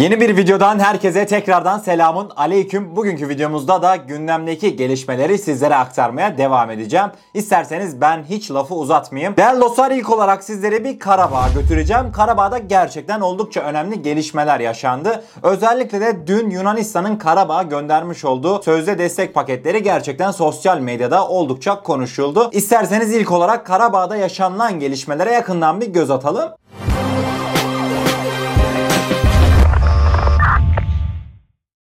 Yeni bir videodan herkese tekrardan selamun aleyküm. Bugünkü videomuzda da gündemdeki gelişmeleri sizlere aktarmaya devam edeceğim. İsterseniz ben hiç lafı uzatmayayım. Değerli dostlar ilk olarak sizleri bir Karabağ'a götüreceğim. Karabağ'da gerçekten oldukça önemli gelişmeler yaşandı. Özellikle de dün Yunanistan'ın Karabağ'a göndermiş olduğu sözde destek paketleri gerçekten sosyal medyada oldukça konuşuldu. İsterseniz ilk olarak Karabağ'da yaşanılan gelişmelere yakından bir göz atalım.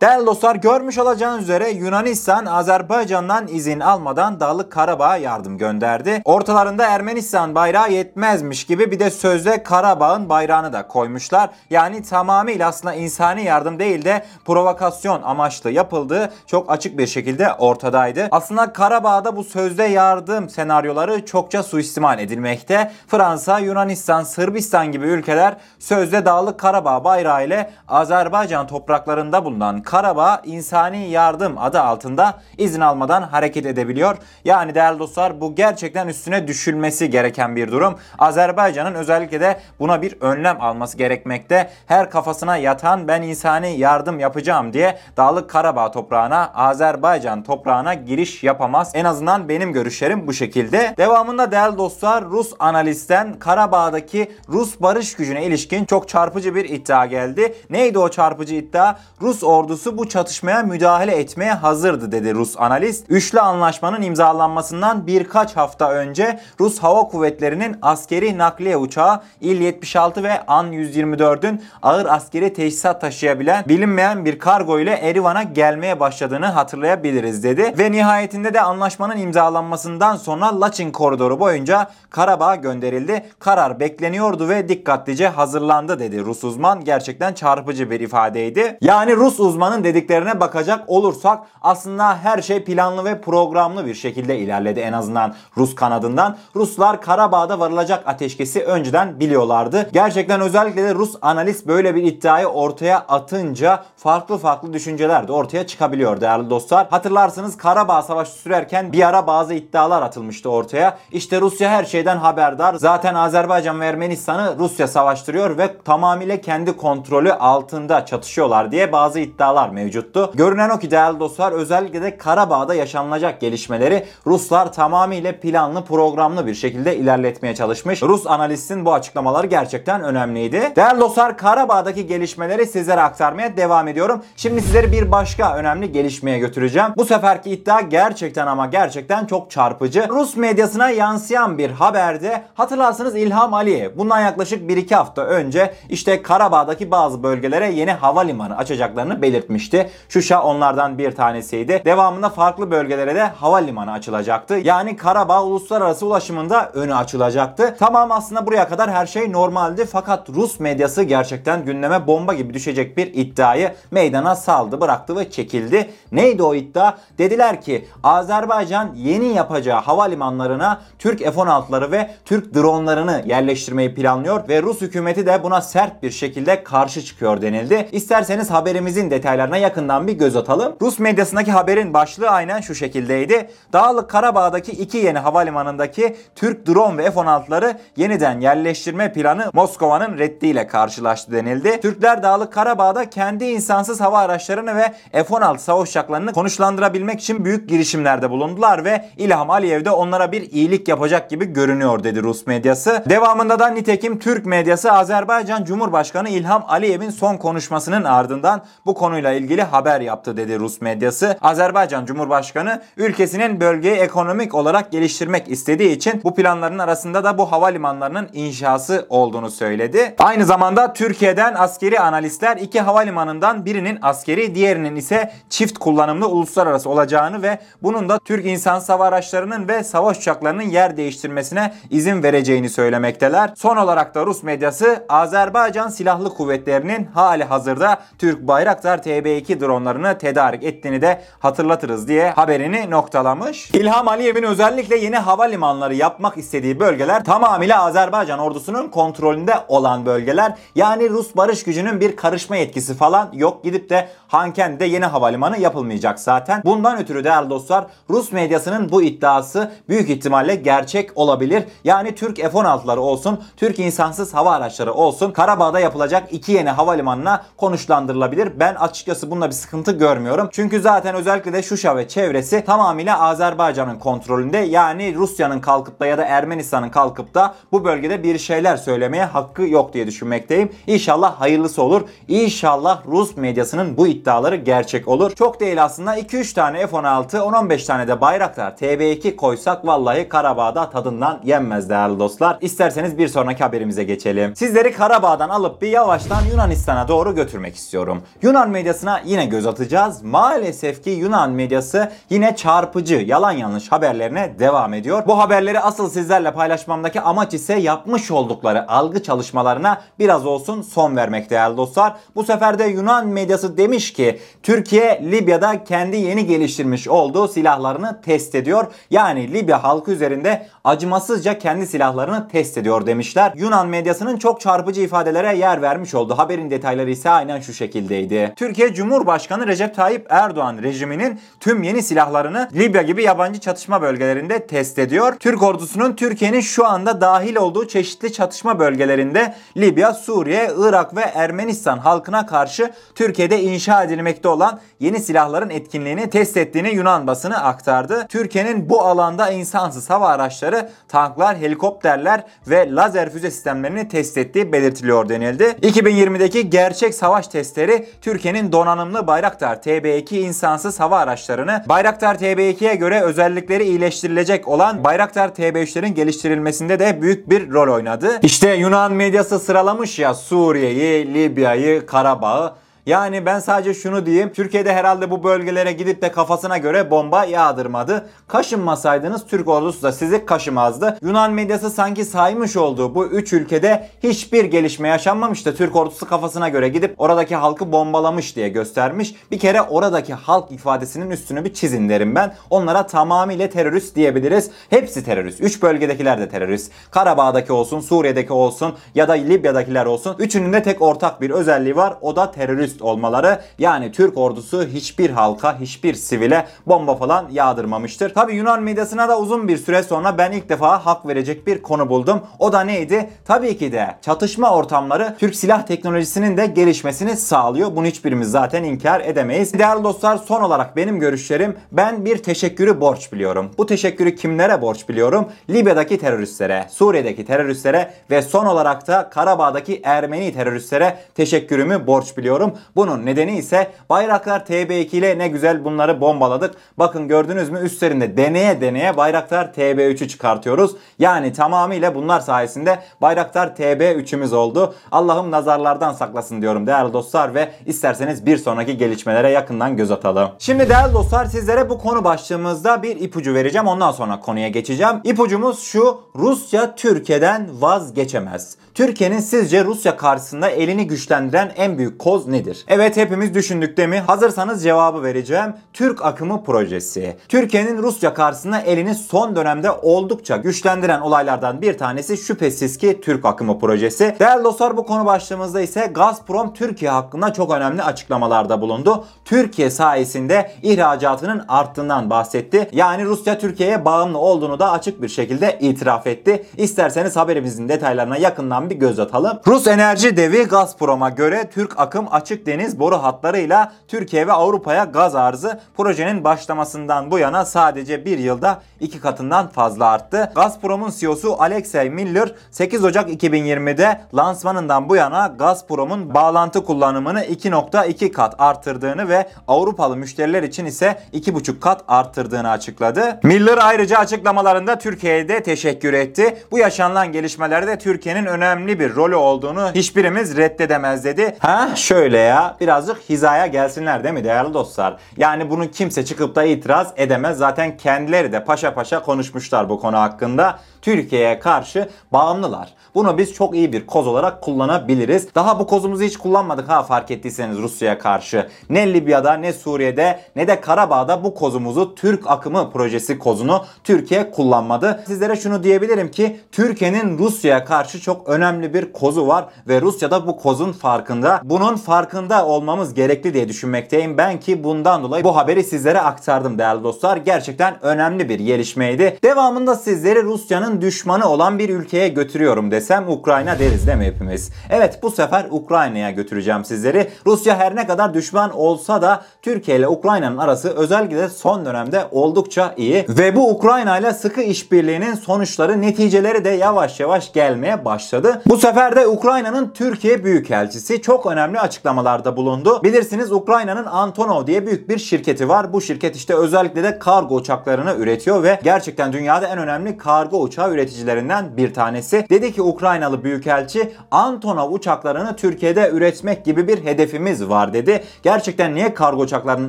Değerli dostlar görmüş olacağınız üzere Yunanistan Azerbaycan'dan izin almadan Dağlık Karabağ'a yardım gönderdi. Ortalarında Ermenistan bayrağı yetmezmiş gibi bir de sözde Karabağ'ın bayrağını da koymuşlar. Yani tamamıyla aslında insani yardım değil de provokasyon amaçlı yapıldığı çok açık bir şekilde ortadaydı. Aslında Karabağ'da bu sözde yardım senaryoları çokça suistimal edilmekte. Fransa, Yunanistan, Sırbistan gibi ülkeler sözde Dağlık Karabağ bayrağı ile Azerbaycan topraklarında bulunan Karabağ insani yardım adı altında izin almadan hareket edebiliyor. Yani değerli dostlar bu gerçekten üstüne düşülmesi gereken bir durum. Azerbaycan'ın özellikle de buna bir önlem alması gerekmekte. Her kafasına yatan ben insani yardım yapacağım diye Dağlık Karabağ toprağına, Azerbaycan toprağına giriş yapamaz. En azından benim görüşlerim bu şekilde. Devamında değerli dostlar Rus analistten Karabağ'daki Rus barış gücüne ilişkin çok çarpıcı bir iddia geldi. Neydi o çarpıcı iddia? Rus ordusu ordusu bu çatışmaya müdahale etmeye hazırdı dedi Rus analist. Üçlü anlaşmanın imzalanmasından birkaç hafta önce Rus Hava Kuvvetleri'nin askeri nakliye uçağı İl-76 ve An-124'ün ağır askeri teçhizat taşıyabilen bilinmeyen bir kargo ile Erivan'a gelmeye başladığını hatırlayabiliriz dedi. Ve nihayetinde de anlaşmanın imzalanmasından sonra Laçin koridoru boyunca Karabağ gönderildi. Karar bekleniyordu ve dikkatlice hazırlandı dedi Rus uzman. Gerçekten çarpıcı bir ifadeydi. Yani Rus uzman uzmanın dediklerine bakacak olursak aslında her şey planlı ve programlı bir şekilde ilerledi en azından Rus kanadından. Ruslar Karabağ'da varılacak ateşkesi önceden biliyorlardı. Gerçekten özellikle de Rus analist böyle bir iddiayı ortaya atınca farklı farklı düşünceler de ortaya çıkabiliyor değerli dostlar. Hatırlarsınız Karabağ Savaşı sürerken bir ara bazı iddialar atılmıştı ortaya. İşte Rusya her şeyden haberdar. Zaten Azerbaycan ve Ermenistan'ı Rusya savaştırıyor ve tamamıyla kendi kontrolü altında çatışıyorlar diye bazı iddialar iddialar mevcuttu. Görünen o ki değerli dostlar özellikle de Karabağ'da yaşanılacak gelişmeleri Ruslar tamamıyla planlı programlı bir şekilde ilerletmeye çalışmış. Rus analistin bu açıklamaları gerçekten önemliydi. Değerli dostlar Karabağ'daki gelişmeleri sizlere aktarmaya devam ediyorum. Şimdi sizleri bir başka önemli gelişmeye götüreceğim. Bu seferki iddia gerçekten ama gerçekten çok çarpıcı. Rus medyasına yansıyan bir haberde hatırlarsınız İlham Aliyev bundan yaklaşık 1-2 hafta önce işte Karabağ'daki bazı bölgelere yeni havalimanı açacaklarını belirtti belirtmişti. Şuşa onlardan bir tanesiydi. Devamında farklı bölgelere de havalimanı açılacaktı. Yani Karabağ uluslararası ulaşımında önü açılacaktı. Tamam aslında buraya kadar her şey normaldi fakat Rus medyası gerçekten gündeme bomba gibi düşecek bir iddiayı meydana saldı, bıraktı ve çekildi. Neydi o iddia? Dediler ki Azerbaycan yeni yapacağı havalimanlarına Türk F-16'ları ve Türk dronlarını yerleştirmeyi planlıyor ve Rus hükümeti de buna sert bir şekilde karşı çıkıyor denildi. İsterseniz haberimizin detayları detaylarına yakından bir göz atalım. Rus medyasındaki haberin başlığı aynen şu şekildeydi. Dağlık Karabağ'daki iki yeni havalimanındaki Türk drone ve F-16'ları yeniden yerleştirme planı Moskova'nın reddiyle karşılaştı denildi. Türkler Dağlık Karabağ'da kendi insansız hava araçlarını ve F-16 savaş uçaklarını konuşlandırabilmek için büyük girişimlerde bulundular ve İlham Aliyev de onlara bir iyilik yapacak gibi görünüyor dedi Rus medyası. Devamında da nitekim Türk medyası Azerbaycan Cumhurbaşkanı İlham Aliyev'in son konuşmasının ardından bu konuyla konuyla ilgili haber yaptı dedi Rus medyası. Azerbaycan Cumhurbaşkanı ülkesinin bölgeyi ekonomik olarak geliştirmek istediği için bu planların arasında da bu havalimanlarının inşası olduğunu söyledi. Aynı zamanda Türkiye'den askeri analistler iki havalimanından birinin askeri diğerinin ise çift kullanımlı uluslararası olacağını ve bunun da Türk insan hava araçlarının ve savaş uçaklarının yer değiştirmesine izin vereceğini söylemekteler. Son olarak da Rus medyası Azerbaycan Silahlı Kuvvetleri'nin hali hazırda Türk Bayraktar TB2 dronlarını tedarik ettiğini de hatırlatırız diye haberini noktalamış. İlham Aliyev'in özellikle yeni havalimanları yapmak istediği bölgeler tamamıyla Azerbaycan ordusunun kontrolünde olan bölgeler. Yani Rus barış gücünün bir karışma yetkisi falan yok. Gidip de Hanken'de yeni havalimanı yapılmayacak zaten. Bundan ötürü değerli dostlar Rus medyasının bu iddiası büyük ihtimalle gerçek olabilir. Yani Türk F-16'ları olsun, Türk insansız hava araçları olsun Karabağ'da yapılacak iki yeni havalimanına konuşlandırılabilir. Ben açıkçası bunda bir sıkıntı görmüyorum. Çünkü zaten özellikle de Şuşa ve çevresi tamamıyla Azerbaycan'ın kontrolünde. Yani Rusya'nın kalkıp da ya da Ermenistan'ın kalkıp da bu bölgede bir şeyler söylemeye hakkı yok diye düşünmekteyim. İnşallah hayırlısı olur. İnşallah Rus medyasının bu iddiaları gerçek olur. Çok değil aslında 2-3 tane F-16, 10-15 tane de Bayraktar TB2 koysak vallahi Karabağ'da tadından yenmez değerli dostlar. İsterseniz bir sonraki haberimize geçelim. Sizleri Karabağ'dan alıp bir yavaştan Yunanistan'a doğru götürmek istiyorum. Yunan medyasına yine göz atacağız. Maalesef ki Yunan medyası yine çarpıcı, yalan yanlış haberlerine devam ediyor. Bu haberleri asıl sizlerle paylaşmamdaki amaç ise yapmış oldukları algı çalışmalarına biraz olsun son vermek değerli dostlar. Bu sefer de Yunan medyası demiş ki Türkiye Libya'da kendi yeni geliştirmiş olduğu silahlarını test ediyor. Yani Libya halkı üzerinde acımasızca kendi silahlarını test ediyor demişler. Yunan medyasının çok çarpıcı ifadelere yer vermiş oldu. Haberin detayları ise aynen şu şekildeydi. Türkiye Cumhurbaşkanı Recep Tayyip Erdoğan rejiminin tüm yeni silahlarını Libya gibi yabancı çatışma bölgelerinde test ediyor. Türk ordusunun Türkiye'nin şu anda dahil olduğu çeşitli çatışma bölgelerinde Libya, Suriye, Irak ve Ermenistan halkına karşı Türkiye'de inşa edilmekte olan yeni silahların etkinliğini test ettiğini Yunan basını aktardı. Türkiye'nin bu alanda insansız hava araçları, tanklar, helikopterler ve lazer füze sistemlerini test ettiği belirtiliyor denildi. 2020'deki gerçek savaş testleri Türkiye'nin donanımlı Bayraktar TB2 insansız hava araçlarını Bayraktar TB2'ye göre özellikleri iyileştirilecek olan Bayraktar TB3'lerin geliştirilmesinde de büyük bir rol oynadı. İşte Yunan medyası sıralamış ya Suriye'yi, Libya'yı, Karabağ'ı yani ben sadece şunu diyeyim. Türkiye'de herhalde bu bölgelere gidip de kafasına göre bomba yağdırmadı. Kaşınmasaydınız Türk ordusu da sizi kaşımazdı. Yunan medyası sanki saymış olduğu bu 3 ülkede hiçbir gelişme yaşanmamıştı. Türk ordusu kafasına göre gidip oradaki halkı bombalamış diye göstermiş. Bir kere oradaki halk ifadesinin üstünü bir çizin derim ben. Onlara tamamıyla terörist diyebiliriz. Hepsi terörist. 3 bölgedekiler de terörist. Karabağ'daki olsun, Suriye'deki olsun ya da Libya'dakiler olsun. Üçünün de tek ortak bir özelliği var. O da terörist olmaları. Yani Türk ordusu hiçbir halka, hiçbir sivile bomba falan yağdırmamıştır. Tabi Yunan medyasına da uzun bir süre sonra ben ilk defa hak verecek bir konu buldum. O da neydi? Tabii ki de çatışma ortamları Türk silah teknolojisinin de gelişmesini sağlıyor. Bunu hiçbirimiz zaten inkar edemeyiz. Değerli dostlar son olarak benim görüşlerim ben bir teşekkürü borç biliyorum. Bu teşekkürü kimlere borç biliyorum? Libya'daki teröristlere, Suriye'deki teröristlere ve son olarak da Karabağ'daki Ermeni teröristlere teşekkürümü borç biliyorum. Bunun nedeni ise Bayraktar TB2 ile ne güzel bunları bombaladık. Bakın gördünüz mü üstlerinde deneye deneye Bayraktar TB3'ü çıkartıyoruz. Yani tamamıyla bunlar sayesinde Bayraktar TB3'ümüz oldu. Allah'ım nazarlardan saklasın diyorum değerli dostlar ve isterseniz bir sonraki gelişmelere yakından göz atalım. Şimdi değerli dostlar sizlere bu konu başlığımızda bir ipucu vereceğim. Ondan sonra konuya geçeceğim. İpucumuz şu. Rusya Türkiye'den vazgeçemez. Türkiye'nin sizce Rusya karşısında elini güçlendiren en büyük koz nedir? Evet hepimiz düşündük değil mi? Hazırsanız cevabı vereceğim. Türk akımı projesi. Türkiye'nin Rusya karşısında elini son dönemde oldukça güçlendiren olaylardan bir tanesi şüphesiz ki Türk akımı projesi. Değerli dostlar bu konu başlığımızda ise Gazprom Türkiye hakkında çok önemli açıklamalarda bulundu. Türkiye sayesinde ihracatının arttığından bahsetti. Yani Rusya Türkiye'ye bağımlı olduğunu da açık bir şekilde itiraf etti. İsterseniz haberimizin detaylarına yakından bir göz atalım. Rus enerji devi Gazprom'a göre Türk akım açık deniz boru hatlarıyla Türkiye ve Avrupa'ya gaz arzı projenin başlamasından bu yana sadece bir yılda iki katından fazla arttı. Gazprom'un CEO'su Alexey Miller 8 Ocak 2020'de lansmanından bu yana Gazprom'un bağlantı kullanımını 2.2 kat arttırdığını ve Avrupalı müşteriler için ise 2.5 kat arttırdığını açıkladı. Miller ayrıca açıklamalarında Türkiye'ye de teşekkür etti. Bu yaşanılan gelişmelerde Türkiye'nin önemli bir rolü olduğunu hiçbirimiz reddedemez dedi. Ha şöyle Rusya'ya birazcık hizaya gelsinler değil mi değerli dostlar? Yani bunu kimse çıkıp da itiraz edemez. Zaten kendileri de paşa paşa konuşmuşlar bu konu hakkında. Türkiye'ye karşı bağımlılar. Bunu biz çok iyi bir koz olarak kullanabiliriz. Daha bu kozumuzu hiç kullanmadık ha fark ettiyseniz Rusya'ya karşı. Ne Libya'da ne Suriye'de ne de Karabağ'da bu kozumuzu Türk akımı projesi kozunu Türkiye kullanmadı. Sizlere şunu diyebilirim ki Türkiye'nin Rusya'ya karşı çok önemli bir kozu var ve Rusya da bu kozun farkında. Bunun farkında olmamız gerekli diye düşünmekteyim. Ben ki bundan dolayı bu haberi sizlere aktardım değerli dostlar. Gerçekten önemli bir gelişmeydi. Devamında sizleri Rusya'nın düşmanı olan bir ülkeye götürüyorum desem Ukrayna deriz değil mi hepimiz? Evet bu sefer Ukrayna'ya götüreceğim sizleri. Rusya her ne kadar düşman olsa da Türkiye ile Ukrayna'nın arası özellikle son dönemde oldukça iyi. Ve bu Ukrayna ile sıkı işbirliğinin sonuçları, neticeleri de yavaş yavaş gelmeye başladı. Bu sefer de Ukrayna'nın Türkiye Büyükelçisi çok önemli açıklamalarda bulundu. Bilirsiniz Ukrayna'nın Antonov diye büyük bir şirketi var. Bu şirket işte özellikle de kargo uçaklarını üretiyor ve gerçekten dünyada en önemli kargo uçağı üreticilerinden bir tanesi. Dedi ki Ukraynalı Büyükelçi Antonov uçaklarını Türkiye'de üretmek gibi bir hedefimiz var dedi. Gerçekten niye kargo uçaklarının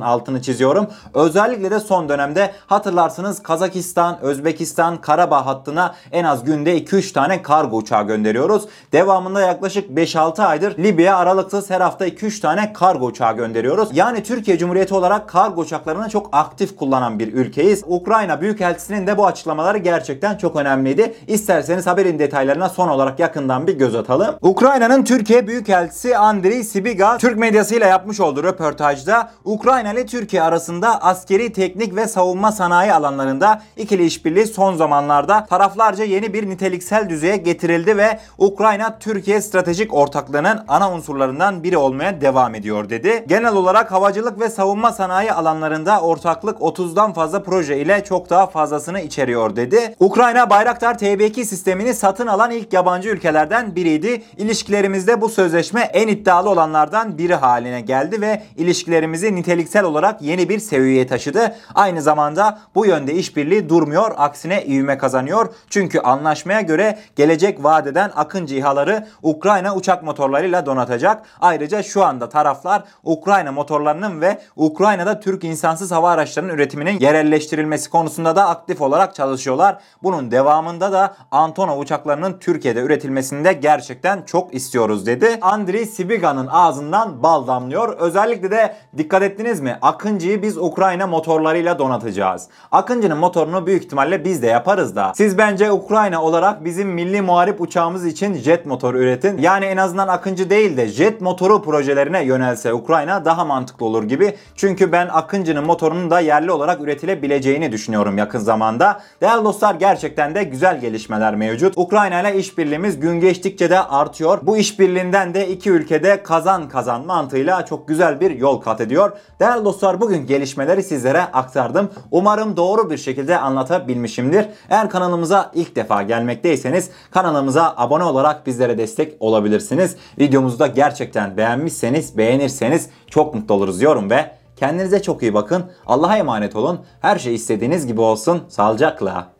altını çiziyorum? Özellikle de son dönemde hatırlarsınız Kazakistan, Özbekistan, Karabağ hattına en az günde 2-3 tane kargo uçağı gönderiyoruz. Devamında yaklaşık 5-6 aydır Libya aralıksız her hafta 2-3 tane kargo uçağı gönderiyoruz. Yani Türkiye Cumhuriyeti olarak kargo uçaklarını çok aktif kullanan bir ülkeyiz. Ukrayna Büyükelçisi'nin de bu açıklamaları gerçekten çok önemliydi. İsterseniz haberin detaylarına son olarak yakından bir göz atalım. Ukrayna'nın Türkiye Büyükelçisi Andriy Sibiga Türk medyasıyla yapmış olduğu röportajda Ukrayna ile Türkiye arasında askeri, teknik ve savunma sanayi alanlarında ikili işbirliği son zamanlarda taraflarca yeni bir niteliksel düzeye getirildi ve Ukrayna Türkiye stratejik ortaklığının ana unsurlarından biri olmaya devam ediyor dedi. Genel olarak havacılık ve savunma sanayi alanlarında ortaklık 30'dan fazla proje ile çok daha fazlasını içeriyor dedi. Ukrayna Bayraktar TB2 sistemini satın alan ilk yabancı ülkelerden biriydi. İlişkilerimizde bu sözleşme en iddialı olanlardan biri haline geldi ve ilişkilerimizi niteliksel olarak yeni bir seviyeye taşıdı. Aynı zamanda bu yönde işbirliği durmuyor, aksine ivme kazanıyor. Çünkü anlaşmaya göre gelecek vadeden Akıncı İHA'ları Ukrayna uçak motorlarıyla donatacak. Ayrıca şu anda taraflar Ukrayna motorlarının ve Ukrayna'da Türk insansız hava araçlarının üretiminin yerelleştirilmesi konusunda da aktif olarak çalışıyorlar. Bunun devamında da Antonov uçaklarının Türkiye'de üretilmesinde gerçekten çok istiyoruz dedi. Andriy Sibiga'nın ağzından bal damlıyor. Özellikle de dikkat ettiniz mi? Akıncı'yı biz Ukrayna motorlarıyla donatacağız. Akıncı'nın motorunu büyük ihtimalle biz de yaparız da. Siz bence Ukrayna olarak bizim milli muharip uçağımız için jet motoru üretin. Yani en azından Akıncı değil de jet motoru projelerine yönelse Ukrayna daha mantıklı olur gibi. Çünkü ben Akıncı'nın motorunun da yerli olarak üretilebileceğini düşünüyorum yakın zamanda. Değerli dostlar gerçekten de güzel gelişmeler mevcut. Ukrayna ile işbirliğimiz gün geçtikçe de artıyor. Bu işbirliğinden de iki ülkede kazan kazan mantığıyla çok güzel bir yol kat ediyor. Değerli dostlar bugün gelişmeleri sizlere aktardım. Umarım doğru bir şekilde anlatabilmişimdir. Eğer kanalımıza ilk defa gelmekteyseniz kanalımıza abone olarak bizlere destek olabilirsiniz. Videomuzu da gerçekten beğenmişseniz, beğenirseniz çok mutlu oluruz diyorum ve kendinize çok iyi bakın. Allah'a emanet olun. Her şey istediğiniz gibi olsun. Sağlıcakla.